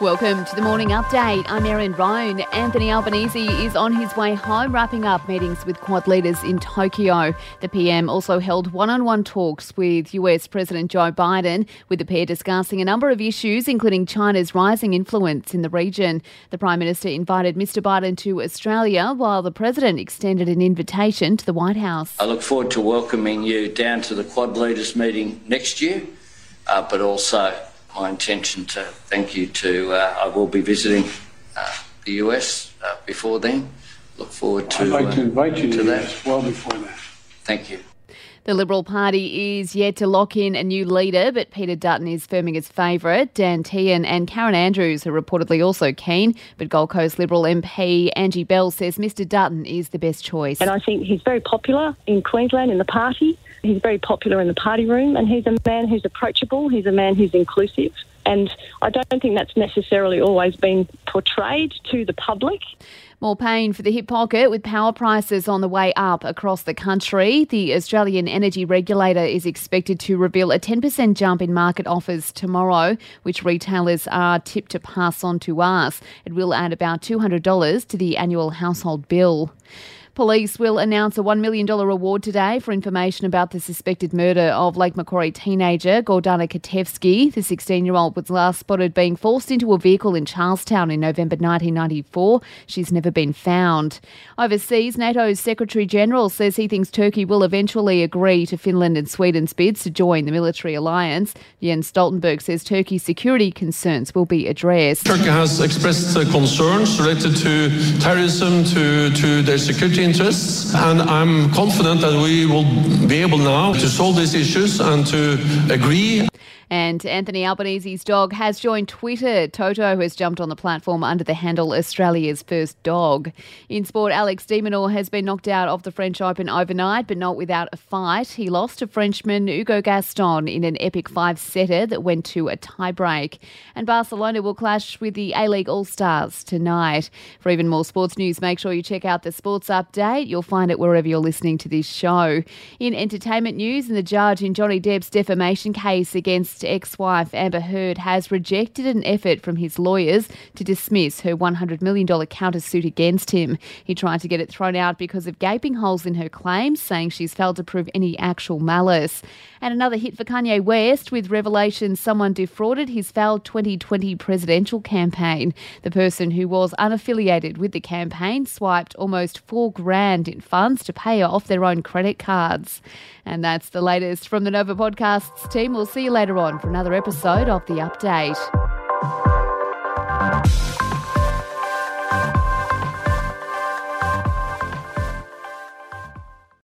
Welcome to the morning update. I'm Erin Roan. Anthony Albanese is on his way home, wrapping up meetings with Quad leaders in Tokyo. The PM also held one on one talks with US President Joe Biden, with the pair discussing a number of issues, including China's rising influence in the region. The Prime Minister invited Mr. Biden to Australia, while the President extended an invitation to the White House. I look forward to welcoming you down to the Quad leaders meeting next year, uh, but also my intention to thank you to. Uh, I will be visiting uh, the US uh, before then. Look forward to. I'd like to uh, invite you to, to that. US well before that. Thank you. The Liberal Party is yet to lock in a new leader, but Peter Dutton is firming as favourite. Dan Tehan and Karen Andrews are reportedly also keen, but Gold Coast Liberal MP Angie Bell says Mr Dutton is the best choice. And I think he's very popular in Queensland in the party. He's very popular in the party room, and he's a man who's approachable. He's a man who's inclusive. And I don't think that's necessarily always been portrayed to the public. More pain for the hip pocket with power prices on the way up across the country. The Australian Energy Regulator is expected to reveal a 10% jump in market offers tomorrow, which retailers are tipped to pass on to us. It will add about $200 to the annual household bill. Police will announce a $1 million reward today for information about the suspected murder of Lake Macquarie teenager Gordana Kotevski. The 16 year old was last spotted being forced into a vehicle in Charlestown in November 1994. She's never been found. Overseas, NATO's Secretary General says he thinks Turkey will eventually agree to Finland and Sweden's bids to join the military alliance. Jens Stoltenberg says Turkey's security concerns will be addressed. Turkey has expressed concerns related to terrorism, to, to their security interests, and I'm confident that we will be able now to solve these issues and to agree And Anthony Albanese's dog has joined Twitter. Toto has jumped on the platform under the handle Australia's first dog. In sport, Alex de Minaur has been knocked out of the French Open overnight, but not without a fight. He lost to Frenchman Hugo Gaston in an epic five setter that went to a tiebreak. And Barcelona will clash with the A League All Stars tonight. For even more sports news, make sure you check out the sports update. You'll find it wherever you're listening to this show. In entertainment news, and the judge in Johnny Depp's defamation case against ex wife Amber Heard has rejected an effort from his lawyers to dismiss her $100 million countersuit against him. He tried to get it thrown out because of gaping holes in her claims, saying she's failed to prove any actual malice. And another hit for Kanye West with revelations someone defrauded his failed 2020 presidential campaign. The person who was unaffiliated with the campaign swiped almost four grand in funds to pay off their own credit cards. And that's the latest from the Nova Podcasts team. We'll see you later on for another episode of The Update.